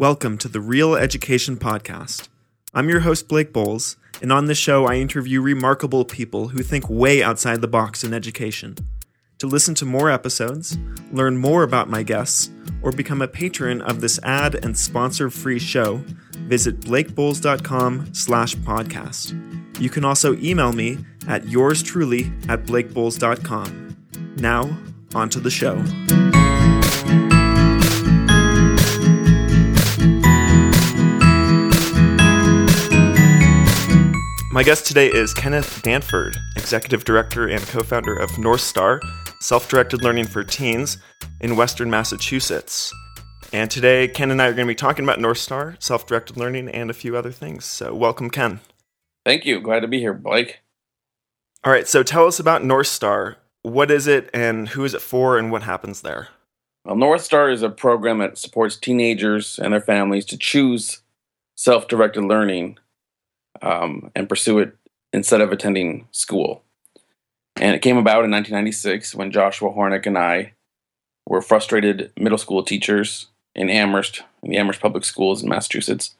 Welcome to the Real Education Podcast. I'm your host, Blake Boles, and on this show, I interview remarkable people who think way outside the box in education. To listen to more episodes, learn more about my guests, or become a patron of this ad and sponsor-free show, visit blakeboles.com slash podcast. You can also email me at yours truly at blakeboles.com. Now, on to the show. My guest today is Kenneth Danford, Executive Director and co founder of North Star, self directed learning for teens in Western Massachusetts. And today, Ken and I are going to be talking about North Star, self directed learning, and a few other things. So, welcome, Ken. Thank you. Glad to be here, Blake. All right, so tell us about North Star. What is it, and who is it for, and what happens there? Well, North Star is a program that supports teenagers and their families to choose self directed learning um, and pursue it instead of attending school. And it came about in 1996 when Joshua Hornick and I were frustrated middle school teachers in Amherst, in the Amherst Public Schools in Massachusetts,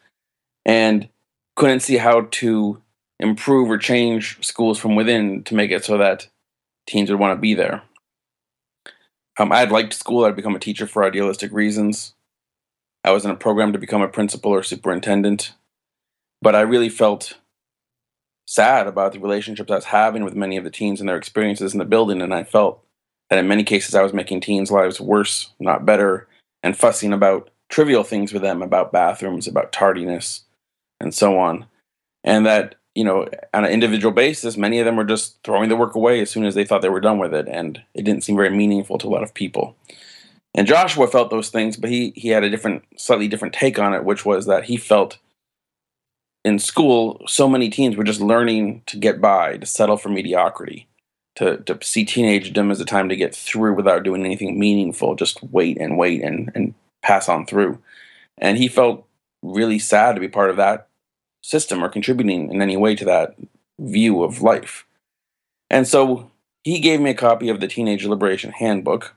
and couldn't see how to improve or change schools from within to make it so that teens would want to be there. Um, I had liked school. I'd become a teacher for idealistic reasons. I was in a program to become a principal or superintendent but I really felt sad about the relationships I was having with many of the teens and their experiences in the building. And I felt that in many cases I was making teens' lives worse, not better, and fussing about trivial things with them about bathrooms, about tardiness, and so on. And that, you know, on an individual basis, many of them were just throwing the work away as soon as they thought they were done with it. And it didn't seem very meaningful to a lot of people. And Joshua felt those things, but he, he had a different, slightly different take on it, which was that he felt in school, so many teens were just learning to get by, to settle for mediocrity, to, to see teenagedom as a time to get through without doing anything meaningful, just wait and wait and, and pass on through. And he felt really sad to be part of that system or contributing in any way to that view of life. And so he gave me a copy of the Teenage Liberation Handbook.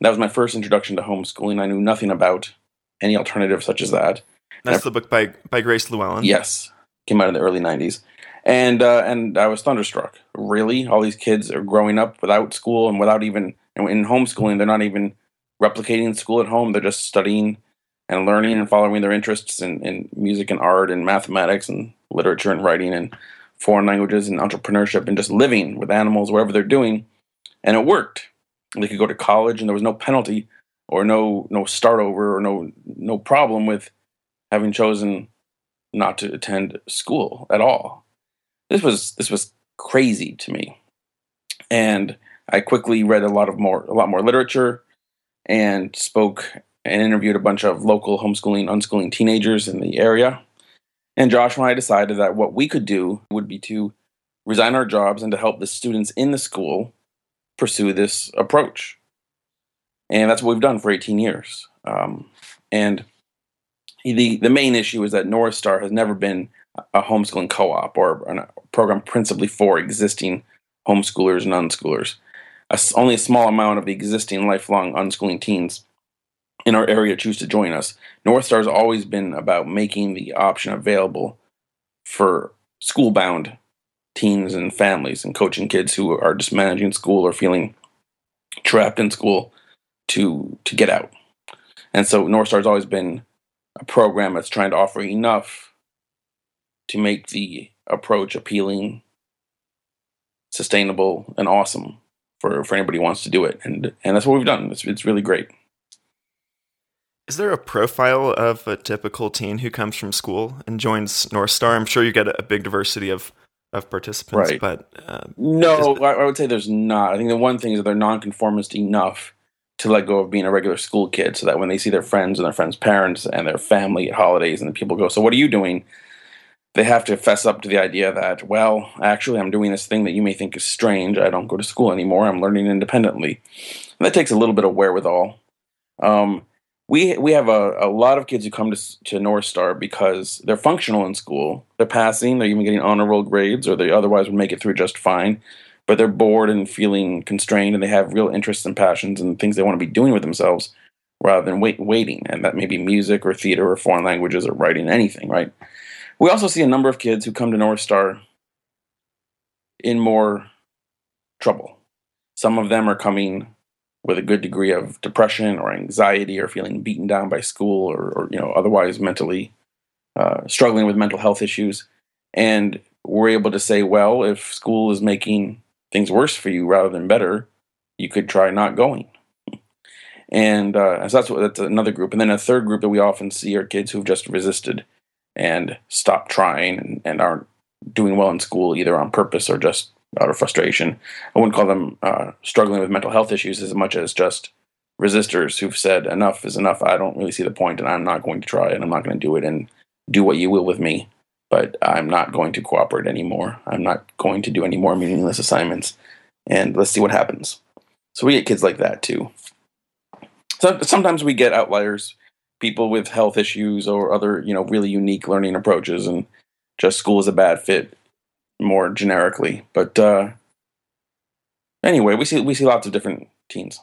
That was my first introduction to homeschooling. I knew nothing about any alternative such as that. That's the book by by Grace Llewellyn. Yes, came out in the early '90s, and uh, and I was thunderstruck. Really, all these kids are growing up without school and without even in homeschooling. They're not even replicating school at home. They're just studying and learning and following their interests in, in music and art and mathematics and literature and writing and foreign languages and entrepreneurship and just living with animals wherever they're doing. And it worked. They could go to college and there was no penalty or no no start over or no no problem with having chosen not to attend school at all. This was this was crazy to me, and I quickly read a lot of more a lot more literature, and spoke and interviewed a bunch of local homeschooling unschooling teenagers in the area. And Josh and I decided that what we could do would be to resign our jobs and to help the students in the school pursue this approach. And that's what we've done for 18 years. Um, and the the main issue is that North Star has never been a homeschooling co-op or a program principally for existing homeschoolers and unschoolers. A, only a small amount of the existing lifelong unschooling teens in our area choose to join us. North Star has always been about making the option available for school-bound teens and families and coaching kids who are just managing school or feeling trapped in school to to get out. And so North Star has always been a program that's trying to offer enough to make the approach appealing, sustainable, and awesome for, for anybody who wants to do it. And and that's what we've done. It's it's really great. Is there a profile of a typical teen who comes from school and joins North Star? I'm sure you get a big diversity of of participants, right. but uh, no, I would say there's not. I think the one thing is that they're nonconformist enough to let go of being a regular school kid so that when they see their friends and their friends' parents and their family at holidays and the people go, So what are you doing? They have to fess up to the idea that, well, actually, I'm doing this thing that you may think is strange. I don't go to school anymore. I'm learning independently. And that takes a little bit of wherewithal. Um, we we have a, a lot of kids who come to, to North Star because they're functional in school. They're passing, they're even getting honor roll grades, or they otherwise would make it through just fine but they're bored and feeling constrained and they have real interests and passions and things they want to be doing with themselves rather than wait, waiting. And that may be music or theater or foreign languages or writing, anything, right? We also see a number of kids who come to North Star in more trouble. Some of them are coming with a good degree of depression or anxiety or feeling beaten down by school or, or you know otherwise mentally uh, struggling with mental health issues and we're able to say well if school is making things worse for you rather than better you could try not going and uh, so that's what that's another group and then a third group that we often see are kids who've just resisted and stopped trying and, and aren't doing well in school either on purpose or just out of frustration. I wouldn't call them uh, struggling with mental health issues as much as just resistors who've said enough is enough. I don't really see the point, and I'm not going to try, and I'm not going to do it, and do what you will with me. But I'm not going to cooperate anymore. I'm not going to do any more meaningless assignments, and let's see what happens. So we get kids like that too. So sometimes we get outliers, people with health issues or other, you know, really unique learning approaches, and just school is a bad fit more generically. But uh, anyway, we see we see lots of different teens.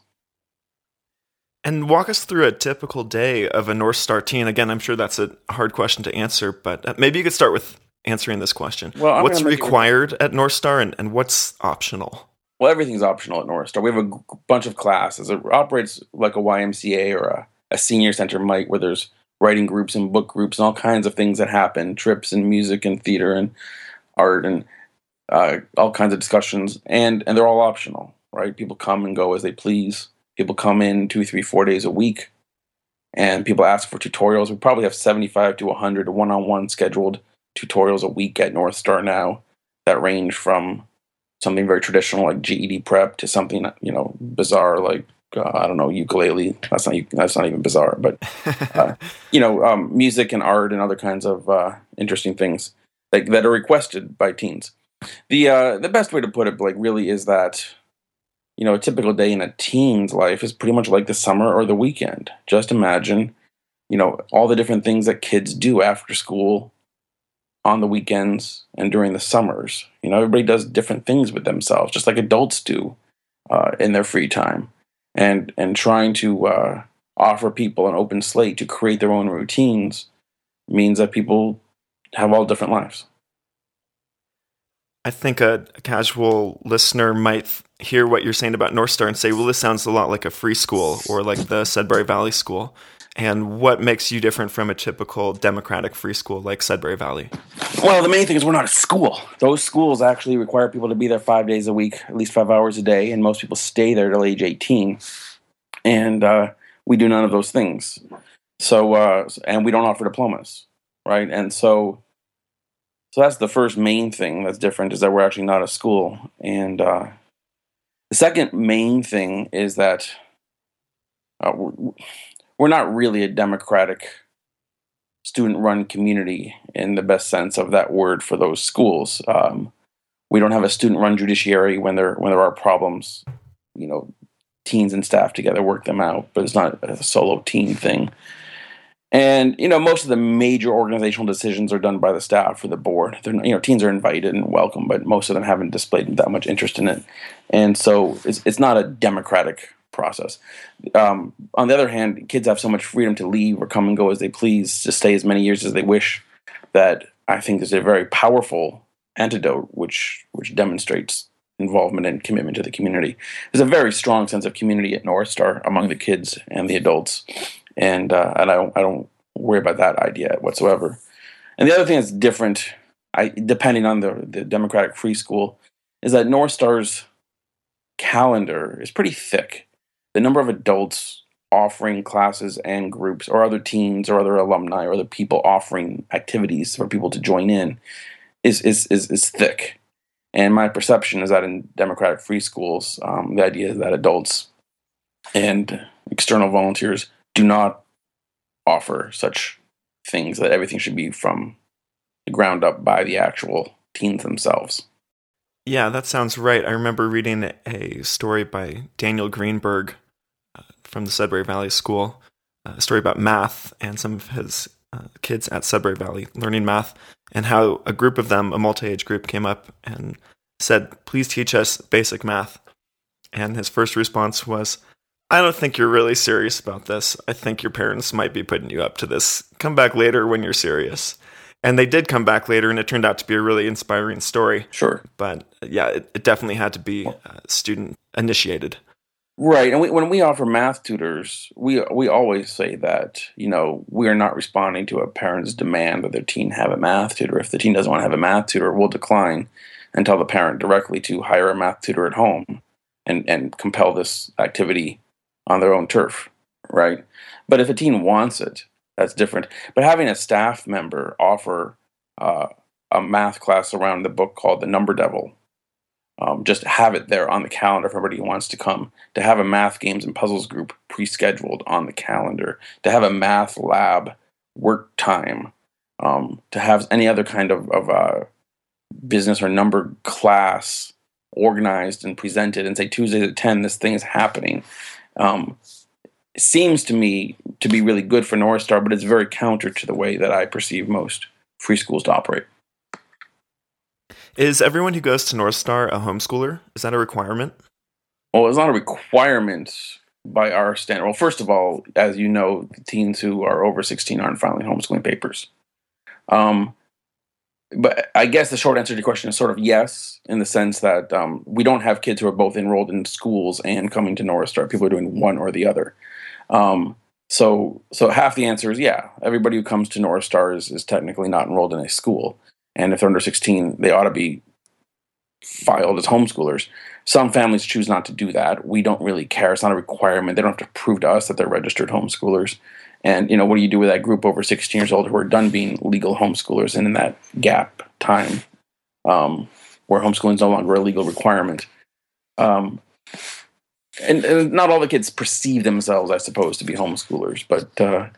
And walk us through a typical day of a North Star teen. Again, I'm sure that's a hard question to answer, but uh, maybe you could start with answering this question. Well, what's required at North Star and, and what's optional? Well, everything's optional at North Star. We have a bunch of classes. It operates like a YMCA or a, a senior center might, where there's writing groups and book groups and all kinds of things that happen, trips and music and theater and art and uh, all kinds of discussions, and and they're all optional, right? People come and go as they please. People come in two, three, four days a week, and people ask for tutorials. We probably have seventy-five to hundred one-on-one scheduled tutorials a week at North Star now that range from something very traditional like GED prep to something you know bizarre like uh, I don't know ukulele. That's not that's not even bizarre, but uh, you know um, music and art and other kinds of uh, interesting things that, that are requested by teens. The uh, the best way to put it, like, really is that you know a typical day in a teen's life is pretty much like the summer or the weekend. Just imagine, you know, all the different things that kids do after school, on the weekends, and during the summers. You know, everybody does different things with themselves, just like adults do uh, in their free time, and and trying to uh, offer people an open slate to create their own routines means that people have all different lives. I think a, a casual listener might hear what you're saying about North Star and say, well, this sounds a lot like a free school or like the Sudbury Valley School. And what makes you different from a typical democratic free school like Sudbury Valley? Well, the main thing is we're not a school. Those schools actually require people to be there five days a week, at least five hours a day, and most people stay there till age 18. And uh, we do none of those things. So, uh, and we don't offer diplomas, right? And so so that's the first main thing that's different is that we're actually not a school. And uh, the second main thing is that uh, we're not really a democratic student run community in the best sense of that word for those schools. Um, we don't have a student run judiciary when there when there are problems. You know, teens and staff together work them out, but it's not a solo teen thing. And you know, most of the major organizational decisions are done by the staff or the board. They're, you know, teens are invited and welcome, but most of them haven't displayed that much interest in it. And so, it's, it's not a democratic process. Um, on the other hand, kids have so much freedom to leave or come and go as they please, to stay as many years as they wish. That I think is a very powerful antidote, which which demonstrates involvement and commitment to the community. There's a very strong sense of community at North Star among the kids and the adults and uh, and I don't I don't worry about that idea whatsoever. And the other thing that's different, I depending on the the Democratic Free School, is that North Star's calendar is pretty thick. The number of adults offering classes and groups, or other teams, or other alumni, or other people offering activities for people to join in, is is is, is thick. And my perception is that in democratic free schools, um, the idea is that adults and external volunteers do not offer such things that everything should be from the ground up by the actual teens themselves. Yeah, that sounds right. I remember reading a story by Daniel Greenberg uh, from the Sudbury Valley School, a story about math and some of his uh, kids at Sudbury Valley learning math, and how a group of them, a multi age group, came up and said, Please teach us basic math. And his first response was, I don't think you're really serious about this. I think your parents might be putting you up to this. Come back later when you're serious. And they did come back later, and it turned out to be a really inspiring story. Sure. But yeah, it, it definitely had to be uh, student initiated. Right, and we, when we offer math tutors, we we always say that you know we are not responding to a parent's demand that their teen have a math tutor. If the teen doesn't want to have a math tutor, we'll decline and tell the parent directly to hire a math tutor at home and and compel this activity on their own turf. Right, but if a teen wants it, that's different. But having a staff member offer uh, a math class around the book called The Number Devil um, just have it there on the calendar for everybody who wants to come. To have a math games and puzzles group pre-scheduled on the calendar. To have a math lab work time. Um, to have any other kind of, of uh, business or number class organized and presented and say Tuesdays at 10, this thing is happening. Um, seems to me to be really good for North Star, but it's very counter to the way that I perceive most free schools to operate. Is everyone who goes to North Star a homeschooler? Is that a requirement? Well, it's not a requirement by our standard. Well, first of all, as you know, the teens who are over 16 aren't filing homeschooling papers. Um, but I guess the short answer to your question is sort of yes, in the sense that um, we don't have kids who are both enrolled in schools and coming to North Star. People are doing one or the other. Um, so, so half the answer is yeah. Everybody who comes to North Star is, is technically not enrolled in a school and if they're under 16, they ought to be filed as homeschoolers. Some families choose not to do that. We don't really care. It's not a requirement. They don't have to prove to us that they're registered homeschoolers. And you know, what do you do with that group over 16 years old who are done being legal homeschoolers and in that gap time um, where homeschooling is no longer a legal requirement? Um, and, and, not all the kids perceive themselves, I suppose, to be homeschoolers, but uh,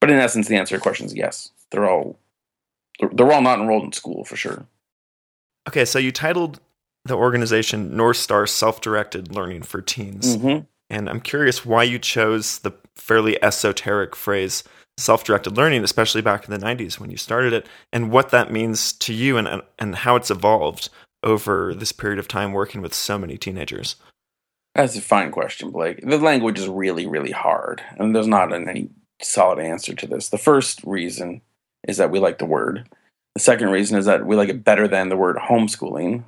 but in essence, the answer to your question is yes. They're all they're all not enrolled in school for sure. Okay, so you titled the organization North Star Self Directed Learning for Teens. Mm-hmm. And I'm curious why you chose the fairly esoteric phrase self directed learning, especially back in the 90s when you started it, and what that means to you and, and how it's evolved over this period of time working with so many teenagers. That's a fine question, Blake. The language is really, really hard, and there's not any solid answer to this. The first reason is that we like the word. The second reason is that we like it better than the word homeschooling.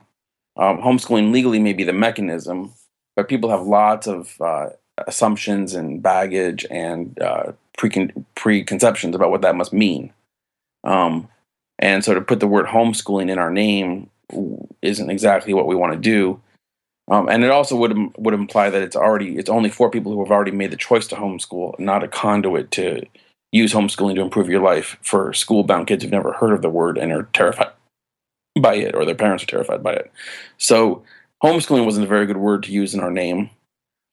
Um, homeschooling legally may be the mechanism, but people have lots of uh, assumptions and baggage and uh, precon- preconceptions about what that must mean. Um, and so to put the word homeschooling in our name isn't exactly what we want to do. Um, and it also would would imply that it's already it's only for people who have already made the choice to homeschool, not a conduit to use homeschooling to improve your life for school bound kids who've never heard of the word and are terrified by it or their parents are terrified by it. So homeschooling wasn't a very good word to use in our name.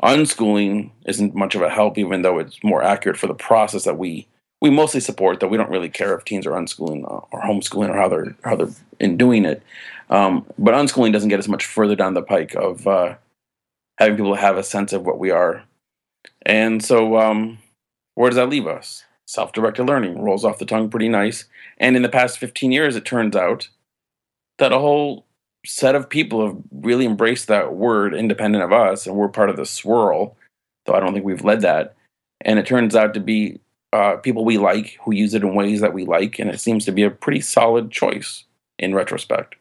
Unschooling isn't much of a help, even though it's more accurate for the process that we we mostly support. That we don't really care if teens are unschooling or homeschooling or how they're how they're in doing it. Um, but unschooling doesn't get us much further down the pike of uh, having people have a sense of what we are. And so, um, where does that leave us? self directed learning rolls off the tongue pretty nice. And in the past 15 years, it turns out that a whole set of people have really embraced that word independent of us, and we're part of the swirl, though I don't think we've led that. And it turns out to be uh, people we like who use it in ways that we like, and it seems to be a pretty solid choice in retrospect.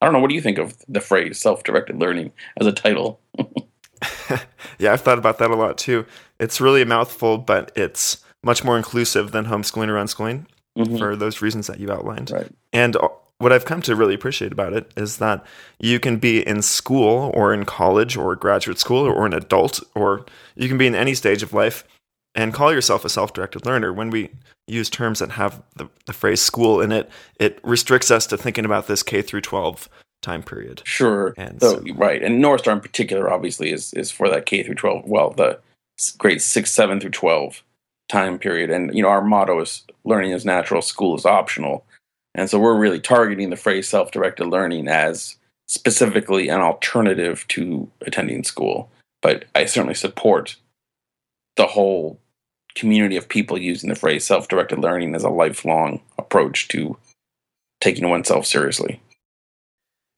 I don't know. What do you think of the phrase self directed learning as a title? yeah, I've thought about that a lot too. It's really a mouthful, but it's much more inclusive than homeschooling or unschooling mm-hmm. for those reasons that you outlined. Right. And what I've come to really appreciate about it is that you can be in school or in college or graduate school or, an adult, or you can be in any stage of life and call yourself a self directed learner. When we use terms that have the, the phrase school in it, it restricts us to thinking about this K through 12 time period. Sure. And so, so, right. And North Star in particular, obviously, is, is for that K through 12. Well, the grades 6, 7 through 12 time period. And you know, our motto is learning is natural, school is optional. And so we're really targeting the phrase self-directed learning as specifically an alternative to attending school. But I certainly support the whole community of people using the phrase self-directed learning as a lifelong approach to taking oneself seriously.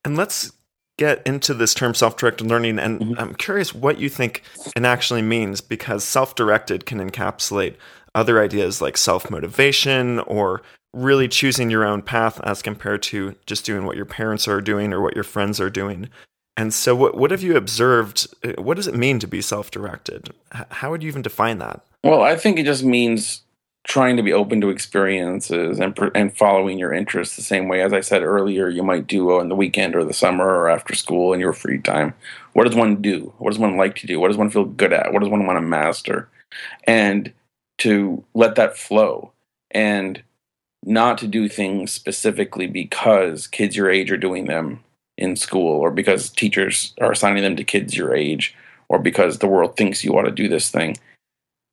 And let's get into this term self-directed learning and mm-hmm. i'm curious what you think it actually means because self-directed can encapsulate other ideas like self-motivation or really choosing your own path as compared to just doing what your parents are doing or what your friends are doing and so what, what have you observed uh, what does it mean to be self-directed how would you even define that well i think it just means trying to be open to experiences and and following your interests the same way as I said earlier you might do on the weekend or the summer or after school in your free time. What does one do? What does one like to do? What does one feel good at? What does one want to master? And to let that flow and not to do things specifically because kids your age are doing them in school or because teachers are assigning them to kids your age or because the world thinks you ought to do this thing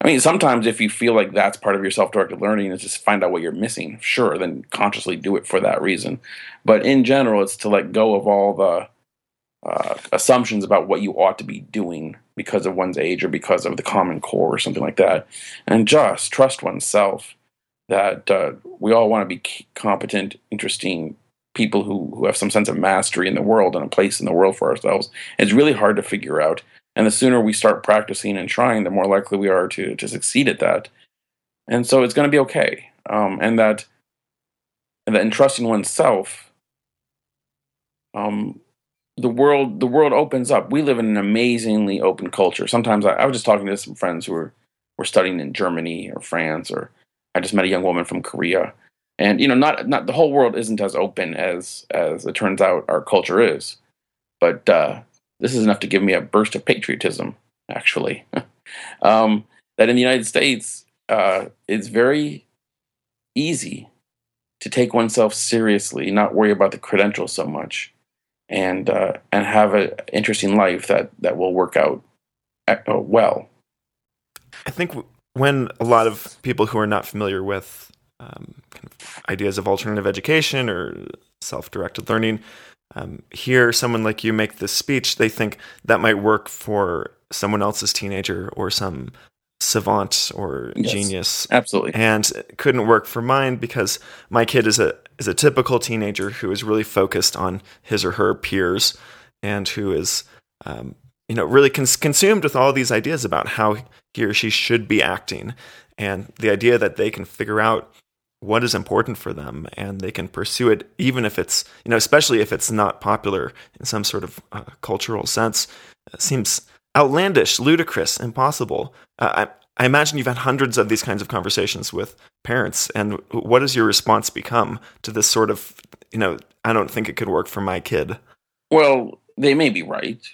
I mean, sometimes if you feel like that's part of your self directed learning, is just find out what you're missing. Sure, then consciously do it for that reason. But in general, it's to let go of all the uh, assumptions about what you ought to be doing because of one's age or because of the common core or something like that. And just trust oneself that uh, we all want to be competent, interesting people who, who have some sense of mastery in the world and a place in the world for ourselves. It's really hard to figure out and the sooner we start practicing and trying, the more likely we are to, to succeed at that. And so it's going to be okay. Um, and that, and that in trusting oneself, um, the world the world opens up. We live in an amazingly open culture. Sometimes I, I was just talking to some friends who were were studying in Germany or France, or I just met a young woman from Korea. And you know, not not the whole world isn't as open as as it turns out our culture is, but uh, this is enough to give me a burst of patriotism, actually. um, that in the United States, uh, it's very easy to take oneself seriously, not worry about the credentials so much, and uh, and have an interesting life that that will work out uh, well. I think when a lot of people who are not familiar with um, kind of ideas of alternative education or self-directed learning um, hear someone like you make this speech, they think that might work for someone else's teenager or some savant or yes, genius. Absolutely. And couldn't work for mine because my kid is a is a typical teenager who is really focused on his or her peers and who is um, you know really cons- consumed with all these ideas about how he or she should be acting and the idea that they can figure out what is important for them and they can pursue it even if it's you know especially if it's not popular in some sort of uh, cultural sense it seems outlandish ludicrous impossible. Uh, I, I imagine you've had hundreds of these kinds of conversations with parents and what has your response become to this sort of you know i don't think it could work for my kid well they may be right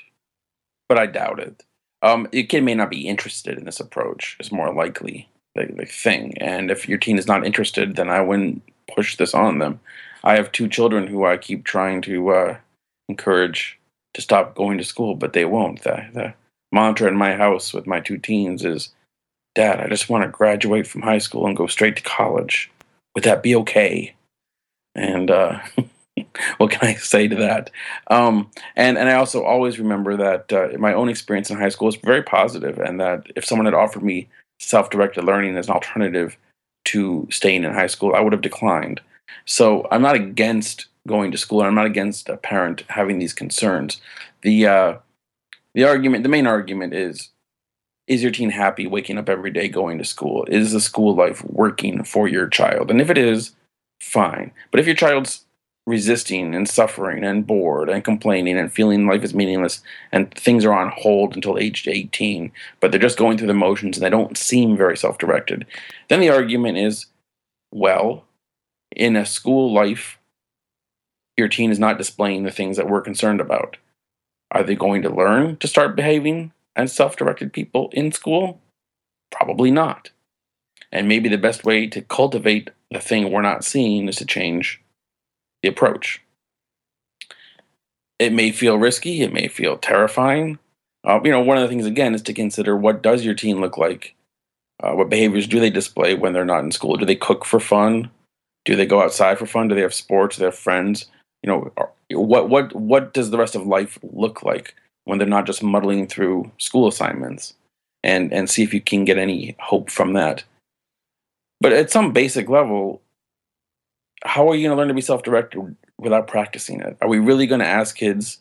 but i doubt it um, a kid may not be interested in this approach is more likely the, the thing. And if your teen is not interested, then I wouldn't push this on them. I have two children who I keep trying to uh, encourage to stop going to school, but they won't. The, the mantra in my house with my two teens is, "Dad, I just want to graduate from high school and go straight to college. Would that be okay?" And uh, what can I say to that? Um, and and I also always remember that uh, my own experience in high school was very positive, and that if someone had offered me self directed learning as an alternative to staying in high school, I would have declined. So I'm not against going to school. and I'm not against a parent having these concerns. The uh, the argument, the main argument is: Is your teen happy waking up every day going to school? Is the school life working for your child? And if it is, fine. But if your child's resisting and suffering and bored and complaining and feeling life is meaningless and things are on hold until age 18 but they're just going through the motions and they don't seem very self-directed. Then the argument is well in a school life your teen is not displaying the things that we're concerned about. Are they going to learn to start behaving as self-directed people in school? Probably not. And maybe the best way to cultivate the thing we're not seeing is to change the approach. It may feel risky, it may feel terrifying. Uh, you know, one of the things again is to consider what does your teen look like? Uh, what behaviors do they display when they're not in school? Do they cook for fun? Do they go outside for fun? Do they have sports? Do they have friends? You know, what what what does the rest of life look like when they're not just muddling through school assignments? And and see if you can get any hope from that. But at some basic level, how are you going to learn to be self-directed without practicing it? Are we really going to ask kids?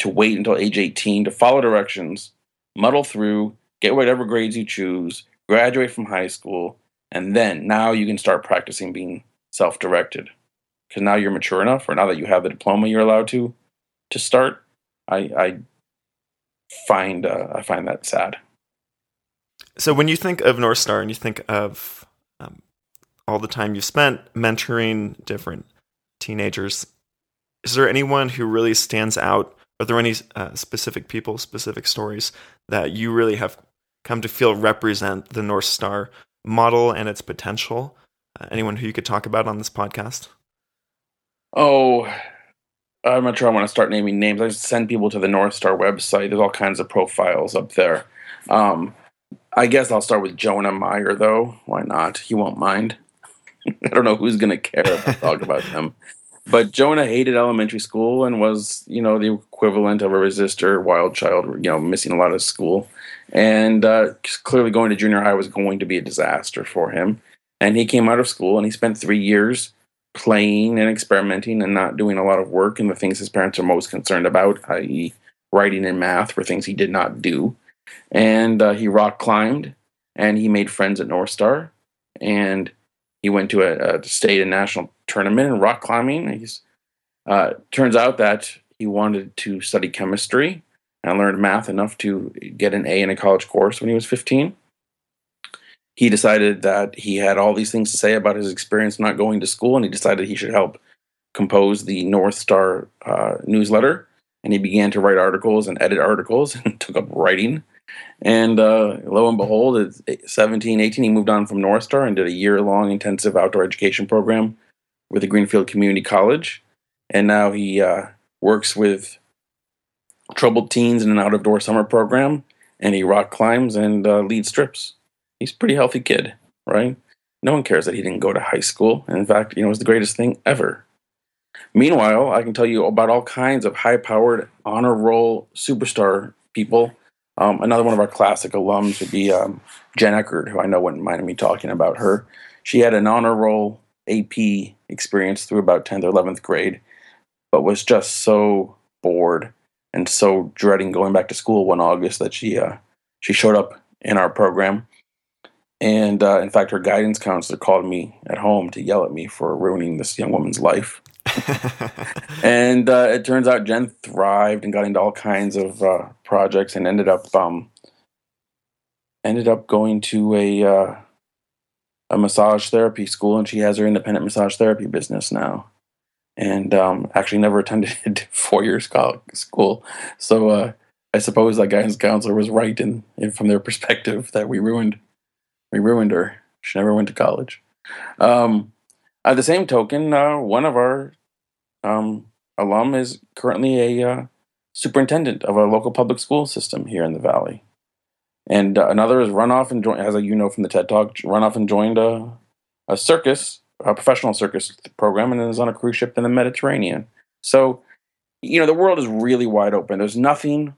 to wait until age 18 to follow directions, muddle through, get whatever grades you choose, graduate from high school, and then now you can start practicing being self-directed. Because now you're mature enough, or now that you have the diploma, you're allowed to to start. I, I find uh, I find that sad. So when you think of North Star and you think of all the time you've spent mentoring different teenagers, is there anyone who really stands out? Are there any uh, specific people, specific stories that you really have come to feel represent the North Star model and its potential? Uh, anyone who you could talk about on this podcast? Oh, I'm not sure I want to start naming names. I just send people to the North Star website. There's all kinds of profiles up there. Um, I guess I'll start with Jonah Meyer, though. Why not? He won't mind. I don't know who's going to care if I talk about them. But Jonah hated elementary school and was, you know, the equivalent of a resistor, wild child, you know, missing a lot of school. And uh, clearly going to junior high was going to be a disaster for him. And he came out of school and he spent three years playing and experimenting and not doing a lot of work in the things his parents are most concerned about, i.e., writing and math were things he did not do and uh, he rock climbed and he made friends at North Star and he went to a, a state and national tournament in rock climbing. He's uh, turns out that he wanted to study chemistry and learned math enough to get an A in a college course when he was 15. He decided that he had all these things to say about his experience not going to school, and he decided he should help compose the North Star uh, newsletter. And he began to write articles and edit articles and took up writing and uh, lo and behold, at 17, 18, he moved on from North Star and did a year long intensive outdoor education program with the Greenfield Community College. And now he uh, works with troubled teens in an out of door summer program and he rock climbs and uh, leads. He's a pretty healthy kid, right? No one cares that he didn't go to high school. And in fact, you know, it was the greatest thing ever. Meanwhile, I can tell you about all kinds of high powered honor roll superstar people um, another one of our classic alums would be um, Jen Eckert, who I know wouldn't mind me talking about her. She had an honor roll AP experience through about 10th or 11th grade, but was just so bored and so dreading going back to school one August that she uh, she showed up in our program. And uh, in fact, her guidance counselor called me at home to yell at me for ruining this young woman's life. and uh, it turns out Jen thrived and got into all kinds of uh, projects and ended up um, ended up going to a uh, a massage therapy school, and she has her independent massage therapy business now. And um, actually, never attended four years school, so uh, I suppose that guidance counselor was right in, in, from their perspective that we ruined we ruined her. She never went to college. Um, at the same token, uh, one of our um, alum is currently a uh, superintendent of a local public school system here in the valley, and uh, another is run off and joined, as you know from the TED Talk, run off and joined a, a circus, a professional circus program, and is on a cruise ship in the Mediterranean. So, you know, the world is really wide open. There's nothing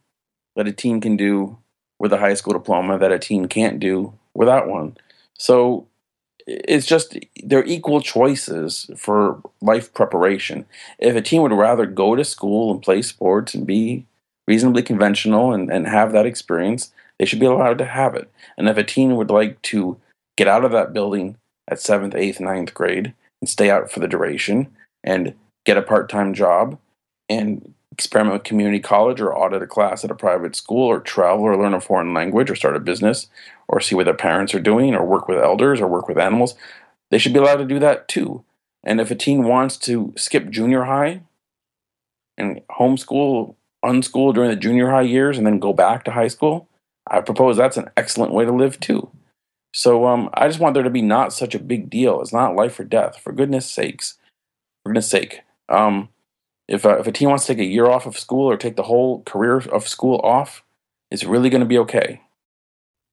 that a teen can do with a high school diploma that a teen can't do without one. So it's just they're equal choices for life preparation. If a teen would rather go to school and play sports and be reasonably conventional and, and have that experience, they should be allowed to have it. And if a teen would like to get out of that building at seventh, eighth, ninth grade and stay out for the duration and get a part time job and experiment with community college or audit a class at a private school or travel or learn a foreign language or start a business or see what their parents are doing or work with elders or work with animals, they should be allowed to do that too. And if a teen wants to skip junior high and homeschool, unschool during the junior high years and then go back to high school, I propose that's an excellent way to live too. So um, I just want there to be not such a big deal. It's not life or death. For goodness sakes, for goodness sake. Um, if, uh, if a teen wants to take a year off of school or take the whole career of school off, it's really going to be okay.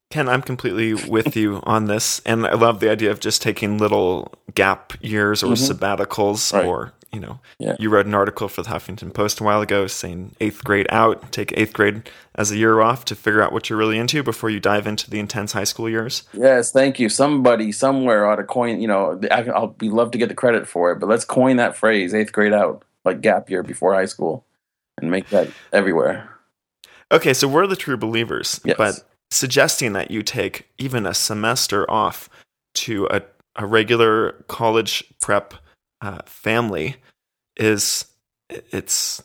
Ken, I'm completely with you on this, and I love the idea of just taking little gap years or mm-hmm. sabbaticals, right. or you know, yeah. you read an article for the Huffington Post a while ago saying eighth grade out, take eighth grade as a year off to figure out what you're really into before you dive into the intense high school years. Yes, thank you. Somebody somewhere ought to coin. You know, I'll be love to get the credit for it, but let's coin that phrase, eighth grade out, like gap year before high school. and make that everywhere. Okay, so we're the true believers, Yes. but suggesting that you take even a semester off to a, a regular college prep uh, family is it's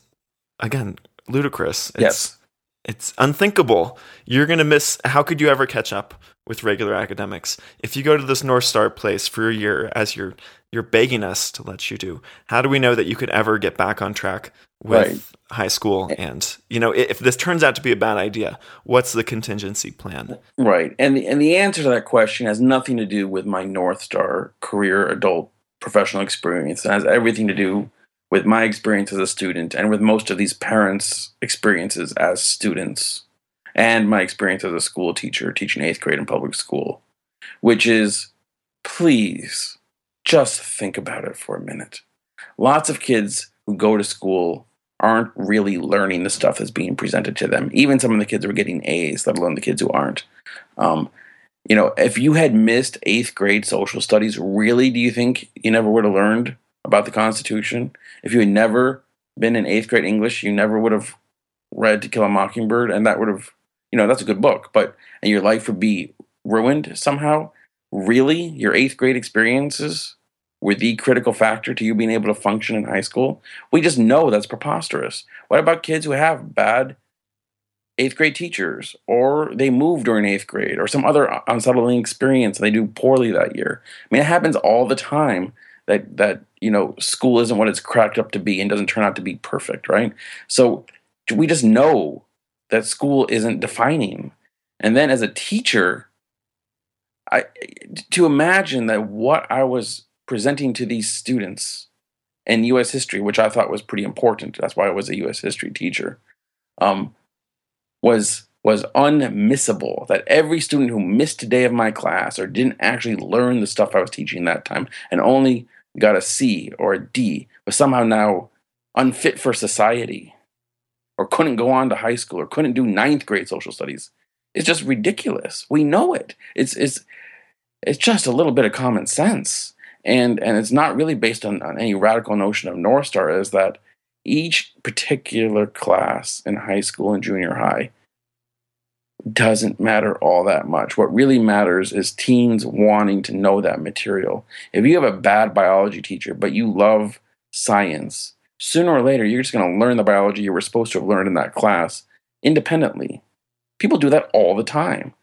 again ludicrous. It's, Yes. it's unthinkable. You're going to miss. How could you ever catch up with regular academics if you go to this North Star place for a year, as you're you're begging us to let you do? How do we know that you could ever get back on track with Right. high school? And you know, if this turns out to be a bad idea, what's the contingency plan? Right. And the, and the answer to that question has nothing to do with my North Star career adult professional experience. It has everything to do with my experience as a student and with most of these parents' experiences as students and my experience as a school teacher teaching eighth grade in public school, which is please just think about it for a minute. Lots of kids who go to school aren't really learning the stuff that's being presented to them. Even some of the kids who are getting A's, let alone the kids who aren't. Um, you know, if you had missed eighth grade social studies, really, do you think you never would have learned about the Constitution? If you had never been in eighth grade English, you never would have read To Kill a Mockingbird, and that would have, you know, that's a good book, but and your life would be ruined somehow. Really, your eighth grade experiences were the critical factor to you being able to function in high school. We just know that's preposterous. What about kids who have bad eighth grade teachers, or they move during eighth grade, or some other unsettling experience and they do poorly that year? I mean, it happens all the time that that you know school isn't what it's cracked up to be and doesn't turn out to be perfect, right? So we just know that school isn't defining. And then as a teacher, I to imagine that what I was presenting to these students in U.S. history, which I thought was pretty important. That's why I was a U.S. history teacher. Um, was was unmissable. That every student who missed a day of my class or didn't actually learn the stuff I was teaching that time and only got a C or a D was somehow now unfit for society or couldn't go on to high school or couldn't do ninth grade social studies. It's just ridiculous. We know it. It's it's it's just a little bit of common sense. And and it's not really based on, on any radical notion of North Star, is that each particular class in high school and junior high doesn't matter all that much. What really matters is teens wanting to know that material. If you have a bad biology teacher, but you love science, sooner or later you're just going to learn the biology you were supposed to have learned in that class independently. People do that all the time.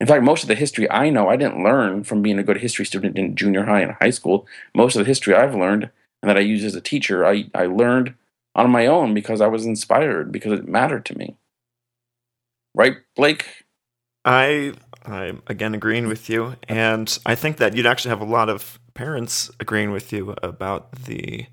In fact, most of the history I know, I didn't learn from being a good history student in junior high and high school. Most of the history I've learned and that I use as a teacher, I, I learned on my own because I was inspired, because it mattered to me. Right, Blake? I I'm again agreeing with you, and I think that you'd actually have a lot of parents agreeing with you about the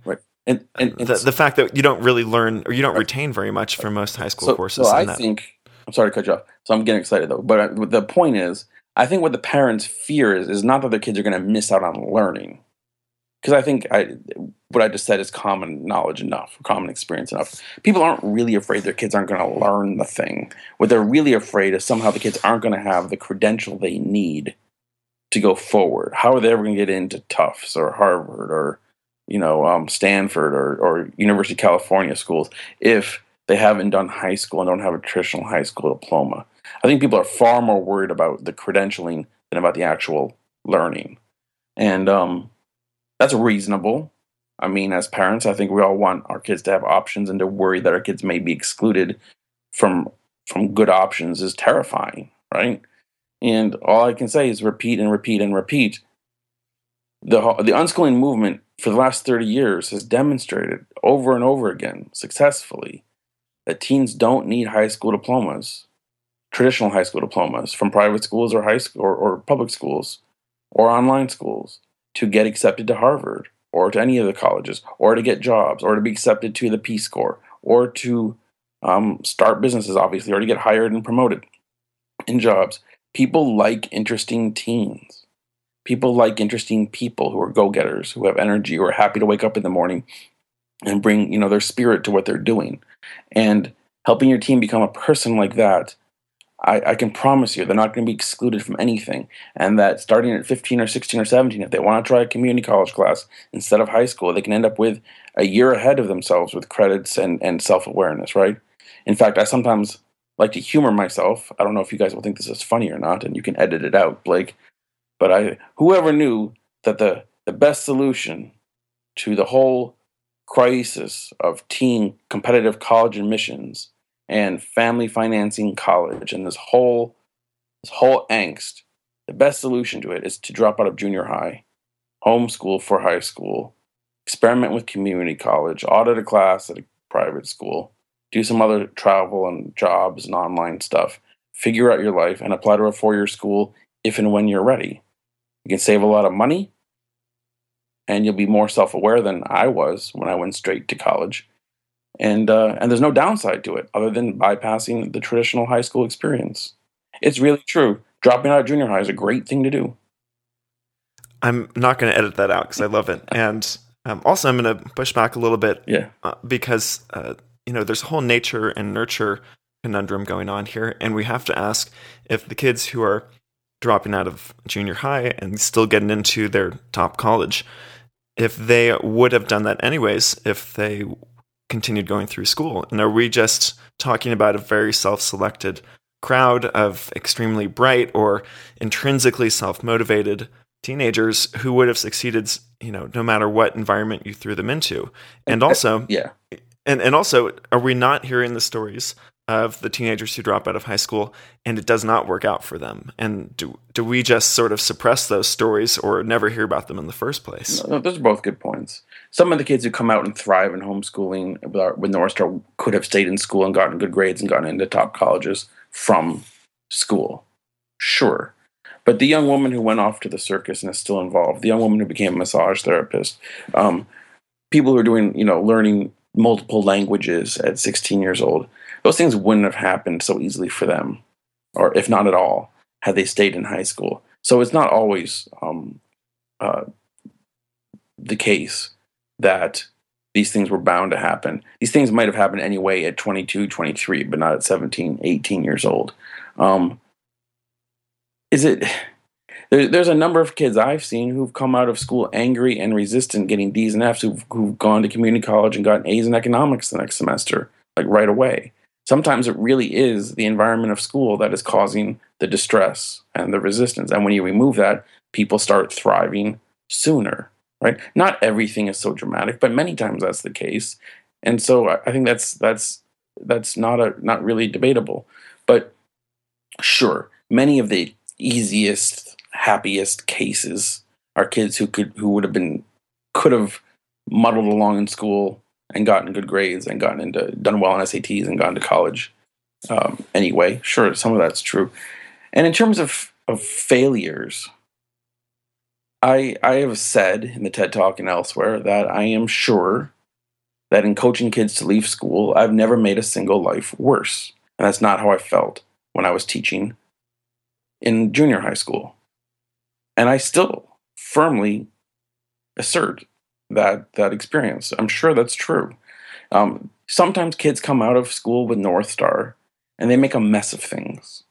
And, and, and the, the fact that you don't really learn or you don't retain very much for most high school so, courses. so I that- think I'm sorry to cut you off. So I'm getting excited though. But the point is, I think what the parents fear is is not that their kids are going to miss out on learning, because I think I what I just said is common knowledge enough, common experience enough. People aren't really afraid their kids aren't going to learn the thing. What they're really afraid is somehow the kids aren't going to have the credential they need to go forward. How are they ever going to get into Tufts or Harvard or you know um, Stanford or, or University of California schools if they haven't done high school and don't have a traditional high school diploma? I think people are far more worried about the credentialing than about the actual learning, and um, that's reasonable. I mean, as parents, I think we all want our kids to have options, and to worry that our kids may be excluded from from good options is terrifying, right? And all I can say is repeat and repeat and repeat. The the unschooling movement for the last thirty years has demonstrated over and over again successfully that teens don't need high school diplomas, traditional high school diplomas from private schools or high school or, or public schools or online schools to get accepted to Harvard or to any of the colleges or to get jobs or to be accepted to the Peace Corps or to um, start businesses, obviously, or to get hired and promoted in jobs. People like interesting teens. People like interesting people who are go-getters, who have energy, who are happy to wake up in the morning and bring, you know, their spirit to what they're doing. And helping your team become a person like that, I, I can promise you they're not going to be excluded from anything. And that starting at 15 or 16 or 17, if they want to try a community college class instead of high school, they can end up with a year ahead of themselves with credits and, and self awareness, right? In fact, I sometimes like to humor myself. I don't know if you guys will think this is funny or not, and you can edit it out, Blake. But I, whoever knew that the, the best solution to the whole crisis of teen competitive college admissions and family financing college and this whole this whole angst the best solution to it is to drop out of junior high homeschool for high school experiment with community college audit a class at a private school do some other travel and jobs and online stuff figure out your life and apply to a four-year school if and when you're ready. You can save a lot of money and you'll be more self-aware than i was when i went straight to college and uh, and there's no downside to it other than bypassing the traditional high school experience. It's really true. Dropping out of junior high is a great thing to do. I'm not going to edit that out because I love it, and um, also I'm going to push back a little bit, yeah, uh, because uh, you know there's a whole nature and nurture conundrum going on here, and we have to ask if the kids who are dropping out of junior high and still getting into their top college, if they would have done that anyways, if they continued going through school? And are we just talking about a very self selected crowd of extremely bright or intrinsically self motivated teenagers who would have succeeded, you know, no matter what environment you threw them into? And uh, also, yeah. And, and also, are we not hearing the stories of the teenagers who drop out of high school and it does not work out for them? And do, do we just sort of suppress those stories or never hear about them in the first place? No, those are both good points some of the kids who come out and thrive in homeschooling with North Star could have stayed in school and gotten good grades and gotten into top colleges from school. Sure. But the young woman who went off to the circus and is still involved, the young woman who became a massage therapist, um, people who are doing, you know, learning multiple languages at 16 years old, those things wouldn't have happened so easily for them, or if not at all, had they stayed in high school. So it's not always um, uh, the case that these things were bound to happen. These things might have happened anyway at 22, 23, but not at 17, 18 years old. Um, is it. There, there's a number of kids I've seen who've come out of school angry and resistant, getting D's and F's, who've, who've gone to community college and gotten A's in economics the next semester, like right away. Sometimes it really is the environment of school that is causing the distress and the resistance. And when you remove that, people start thriving sooner right? Not everything is so dramatic, but many times that's the case. And so I think that's that's that's not a not really debatable. But sure, many of the easiest, happiest cases are kids who could who would have been could have muddled along in school and gotten good grades and gotten into done well on SATs and gone to college. Um, anyway, sure, some of that's true. And in terms of of failures, I I have said in the TED Talk and elsewhere that I am sure that in coaching kids to leave school, I've never made a single life worse. And that's not how I felt when I was teaching in junior high school. And I still firmly assert that that experience. I'm sure that's true. Um, sometimes kids come out of school with North Star and they make a mess of things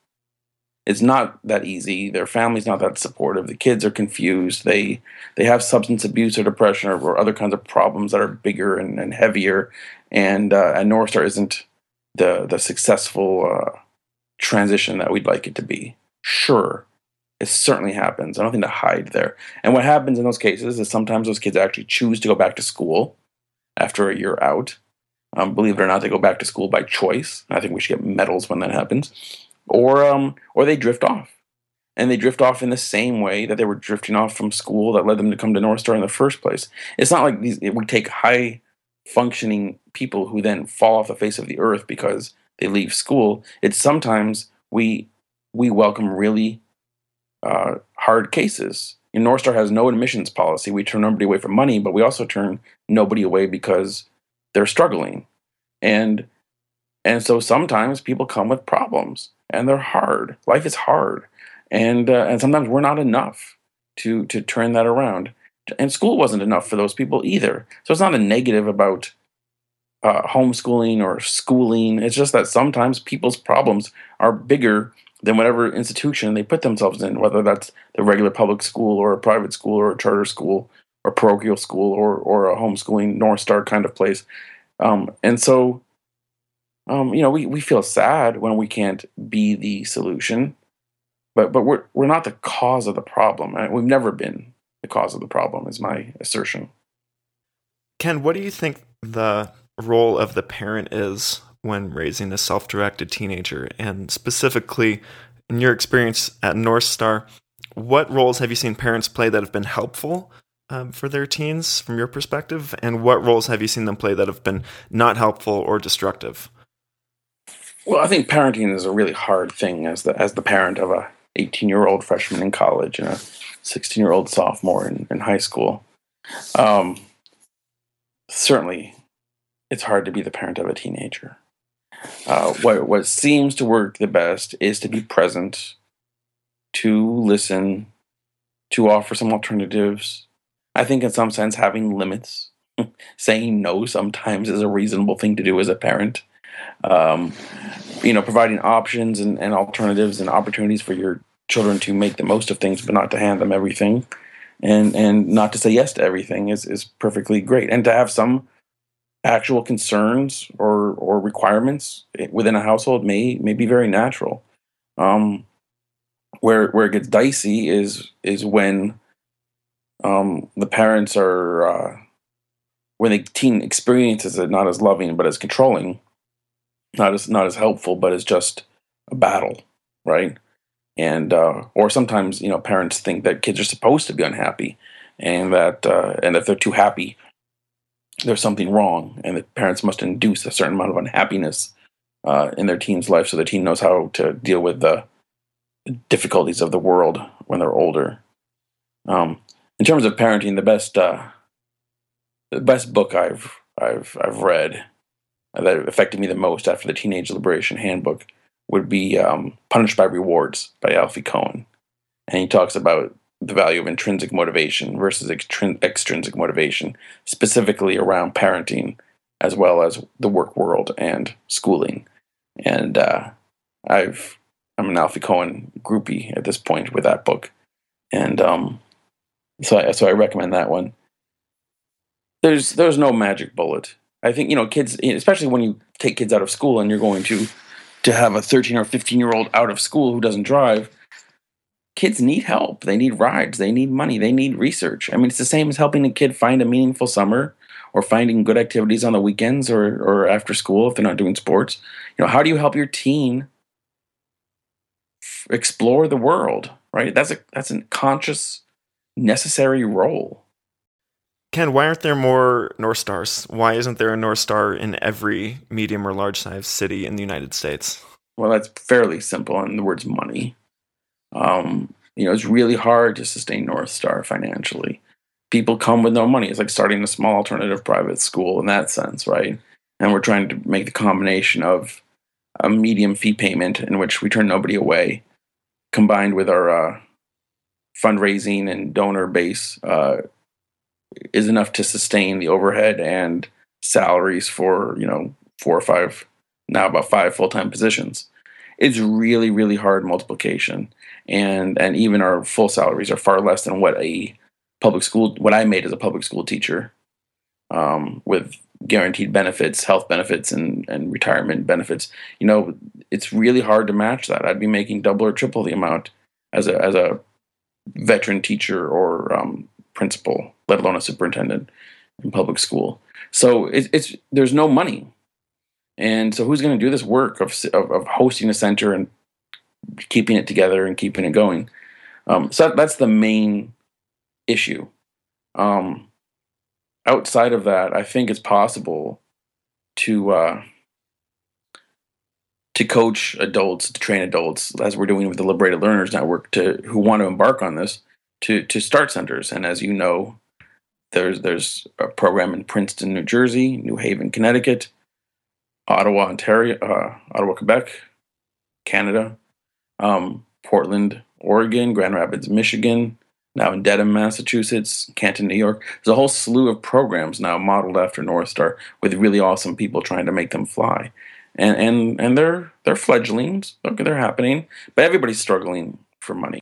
it's not that easy. Their family's not that supportive. The kids are confused. They they have substance abuse or depression or, or other kinds of problems that are bigger and, and heavier. And uh, and North Star isn't the the successful uh, transition that we'd like it to be. Sure, it certainly happens. I don't think to hide there. And what happens in those cases is sometimes those kids actually choose to go back to school after a year out. Um, believe it or not, they go back to school by choice. I think we should get medals when that happens or um, or they drift off, and they drift off in the same way that they were drifting off from school that led them to come to North Star in the first place. It's not like these. We take high functioning people who then fall off the face of the earth because they leave school. It's sometimes we we welcome really uh, hard cases. And North Star has no admissions policy. We turn nobody away for money, but we also turn nobody away because they're struggling. And and so sometimes people come with problems and they're hard. Life is hard, and uh, and sometimes we're not enough to to turn that around. And school wasn't enough for those people either. So it's not a negative about uh, homeschooling or schooling. It's just that sometimes people's problems are bigger than whatever institution they put themselves in, whether that's the regular public school or a private school or a charter school or parochial school or or a homeschooling North Star kind of place. Um, and so, um, you know, we, we feel sad when we can't be the solution, but but we're we're not the cause of the problem. We've never been the cause of the problem, is my assertion. Ken, what do you think the role of the parent is when raising a self directed teenager? And specifically, in your experience at North Star, what roles have you seen parents play that have been helpful um, for their teens from your perspective? And what roles have you seen them play that have been not helpful or destructive? Well, I think parenting is a really hard thing as the as the parent of a 18 year old freshman in college and a 16 year old sophomore in, in high school. Um, certainly, it's hard to be the parent of a teenager. Uh, what what seems to work the best is to be present, to listen, to offer some alternatives. I think, in some sense, having limits, saying no sometimes is a reasonable thing to do as a parent. Um, you know, providing options and, and alternatives and opportunities for your children to make the most of things, but not to hand them everything, and and not to say yes to everything is is perfectly great, and to have some actual concerns or or requirements within a household may may be very natural. Um, where where it gets dicey is is when um, the parents are uh, when the teen experiences it not as loving but as controlling, not as not as helpful but as just a battle, right? And uh, or sometimes you know parents think that kids are supposed to be unhappy, and that uh, and if they're too happy, there's something wrong, and the parents must induce a certain amount of unhappiness uh, in their teen's life so the teen knows how to deal with the difficulties of the world when they're older. Um, in terms of parenting, the best uh, the best book I've I've I've read that affected me the most after the Teenage Liberation Handbook would be um, Punished by Rewards by Alfie Kohn, and he talks about the value of intrinsic motivation versus extrinsic motivation, specifically around parenting as well as the work world and schooling. And uh, I've I'm an Alfie Kohn groupie at this point with that book, and um, so I, so I recommend that one. There's there's no magic bullet. I think you know kids, especially when you take kids out of school and you're going to to have a 13 or 15 year old out of school who doesn't drive kids need help. They need rides. They need money. They need research. I mean, it's the same as helping a kid find a meaningful summer or finding good activities on the weekends or, or after school if they're not doing sports. You know, how do you help your teen explore the world? Right. That's a that's a conscious, necessary role. Ken, why aren't there more North Stars? Why isn't there a North Star in every medium or large size city in the United States? Well, that's fairly simple, and the word's money. Um, you know, it's really hard to sustain North Star financially. People come with no money. It's like starting a small alternative private school in that sense, right? And we're trying to make the combination of a medium fee payment in which we turn nobody away, combined with our uh, fundraising and donor base, uh, is enough to sustain the overhead and salaries for you know four or five now about five full time positions. It's really really hard multiplication, and and even our full salaries are far less than what a public school what I made as a public school teacher, um, with guaranteed benefits, health benefits, and and retirement benefits. You know, it's really hard to match that. I'd be making double or triple the amount as a as a veteran teacher or um, principal, let alone a superintendent in public school. So it, it's there's no money, and so who's going to do this work of, of, of hosting a center and keeping it together and keeping it going. Um, so that's the main issue. Um, outside of that, I think it's possible to uh, to coach adults, to train adults, as we're doing with the Liberated Learners Network, to who want to embark on this, to to start centers. And as you know, there's there's a program in Princeton, New Jersey, New Haven, Connecticut, Ottawa, Ontario, uh, Ottawa, Quebec, Canada, um, Portland, Oregon, Grand Rapids, Michigan, now in Dedham, Massachusetts, Canton, New York. There's a whole slew of programs now modeled after North Star with really awesome people trying to make them fly. and and and they're they're fledglings. Okay, they're happening, but everybody's struggling for money.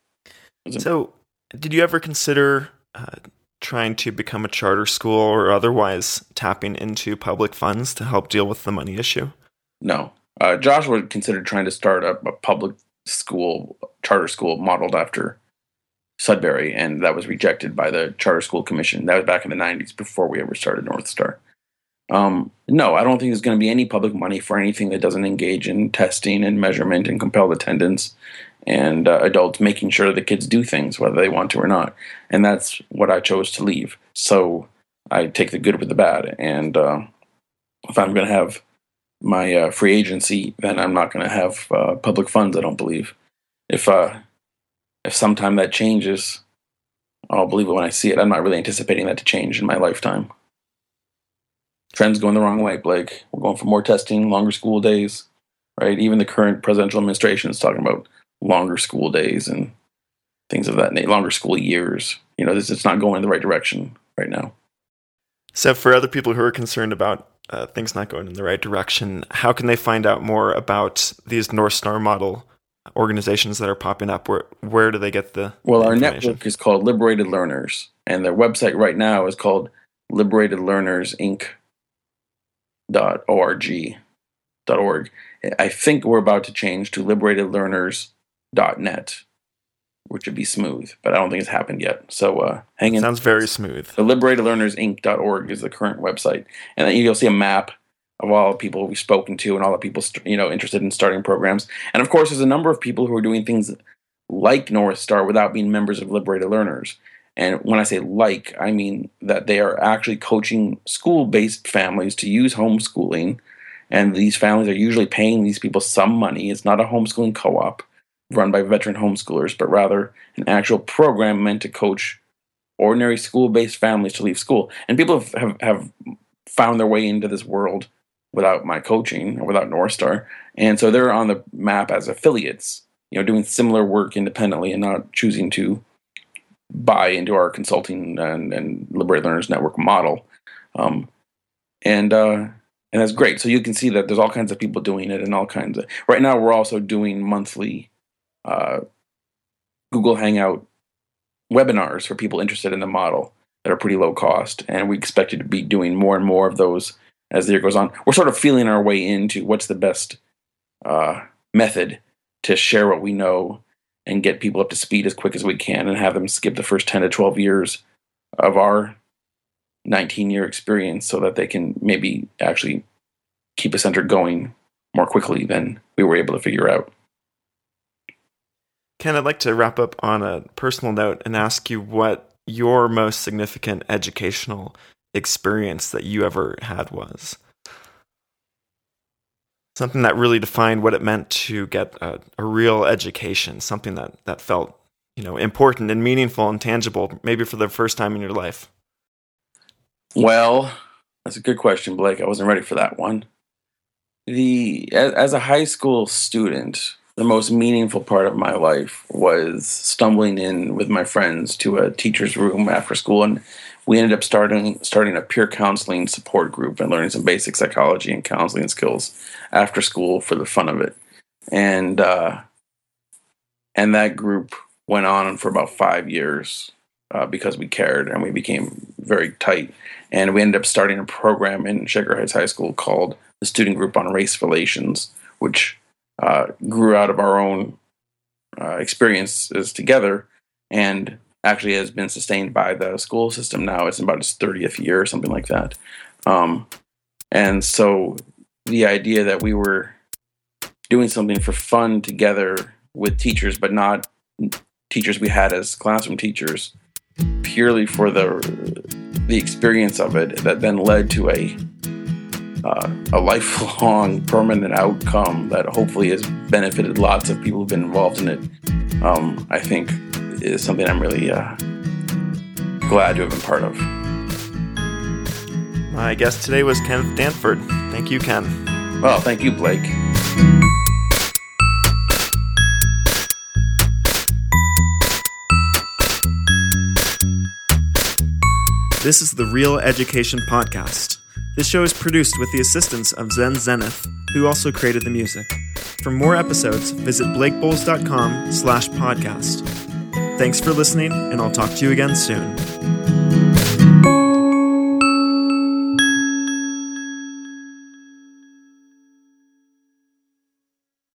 So, did you ever consider uh, trying to become a charter school or otherwise tapping into public funds to help deal with the money issue? No, uh, Joshua considered trying to start a, a public school, charter school modeled after Sudbury, and that was rejected by the Charter School Commission. That was back in the 90s before we ever started North Star. Um, no, I don't think there's going to be any public money for anything that doesn't engage in testing and measurement and compelled attendance and uh, adults making sure the kids do things whether they want to or not. And that's what I chose to leave. So I take the good with the bad. And uh, if I'm going to have my uh, free agency, then I'm not going to have uh, public funds. I don't believe. If uh, if sometime that changes, I'll believe it when I see it. I'm not really anticipating that to change in my lifetime. Trends going the wrong way, Blake. We're going for more testing, longer school days, right? Even the current presidential administration is talking about longer school days and things of that nature, longer school years. You know, this it's not going in the right direction right now. So, for other people who are concerned about uh, things not going in the right direction, how can they find out more about these North Star model organizations that are popping up? Where where do they get the well? The our network is called Liberated Learners, and their website right now is called Liberated Learners Inc. dot org dot org. I think we're about to change to Liberated Learners dot net, which would be smooth, but I don't think it's happened yet. So uh, hang in. Sounds very smooth. The Liberated Learners Inc. dot org is the current website, and then you'll see a map of all the people we've spoken to and all the people you know interested in starting programs. And of course, there's a number of people who are doing things like North Star without being members of Liberated Learners. And when I say like, I mean that they are actually coaching school based families to use homeschooling. And these families are usually paying these people some money. It's not a homeschooling co op run by veteran homeschoolers, but rather an actual program meant to coach ordinary school based families to leave school. And people have, have, have found their way into this world without my coaching or without North Star. And so they're on the map as affiliates, you know, doing similar work independently and not choosing to buy into our consulting and, and Liberate Learners Network model. Um, and uh, and that's great. So you can see that there's all kinds of people doing it and all kinds of. Right now, we're also doing monthly uh, Google Hangout webinars for people interested in the model that are pretty low cost, and we expect to be doing more and more of those as the year goes on. We're sort of feeling our way into what's the best uh, method to share what we know and get people up to speed as quick as we can and have them skip the first 10 to 12 years of our 19 year experience so that they can maybe actually keep a center going more quickly than we were able to figure out. Ken, I'd like to wrap up on a personal note and ask you what your most significant educational experience that you ever had was. Something that really defined what it meant to get a, a real education, something that, that felt you know important and meaningful and tangible, maybe for the first time in your life. Well, that's a good question, Blake. I wasn't ready for that one. The as, as a high school student, the most meaningful part of my life was stumbling in with my friends to a teacher's room after school and we ended up starting starting a peer counseling support group and learning some basic psychology and counseling skills after school for the fun of it. And uh, and that group went on for about five years uh, because we cared and we became very tight. And we ended up starting a program in Shaker Heights High School called the Student Group on Race Relations which uh, grew out of our own uh, experiences together and actually has been sustained by the school system now. It's about its 30th year or something like that. Um, and so the idea that we were doing something for fun together with teachers, but not teachers we had as classroom teachers, purely for the the experience of it, that then led to a uh, a lifelong permanent outcome that hopefully has benefited lots of people who've been involved in it. Um, I think is something I'm really uh, glad to have been part of. My guest today was Ken Danford. Thank you, Ken. Well, thank you, Blake. This is the Real Education Podcast. This show is produced with the assistance of Zen Zenith, who also created the music. For more episodes, visit blakeboles.com slash podcast. Thanks for listening, and I'll talk to you again soon.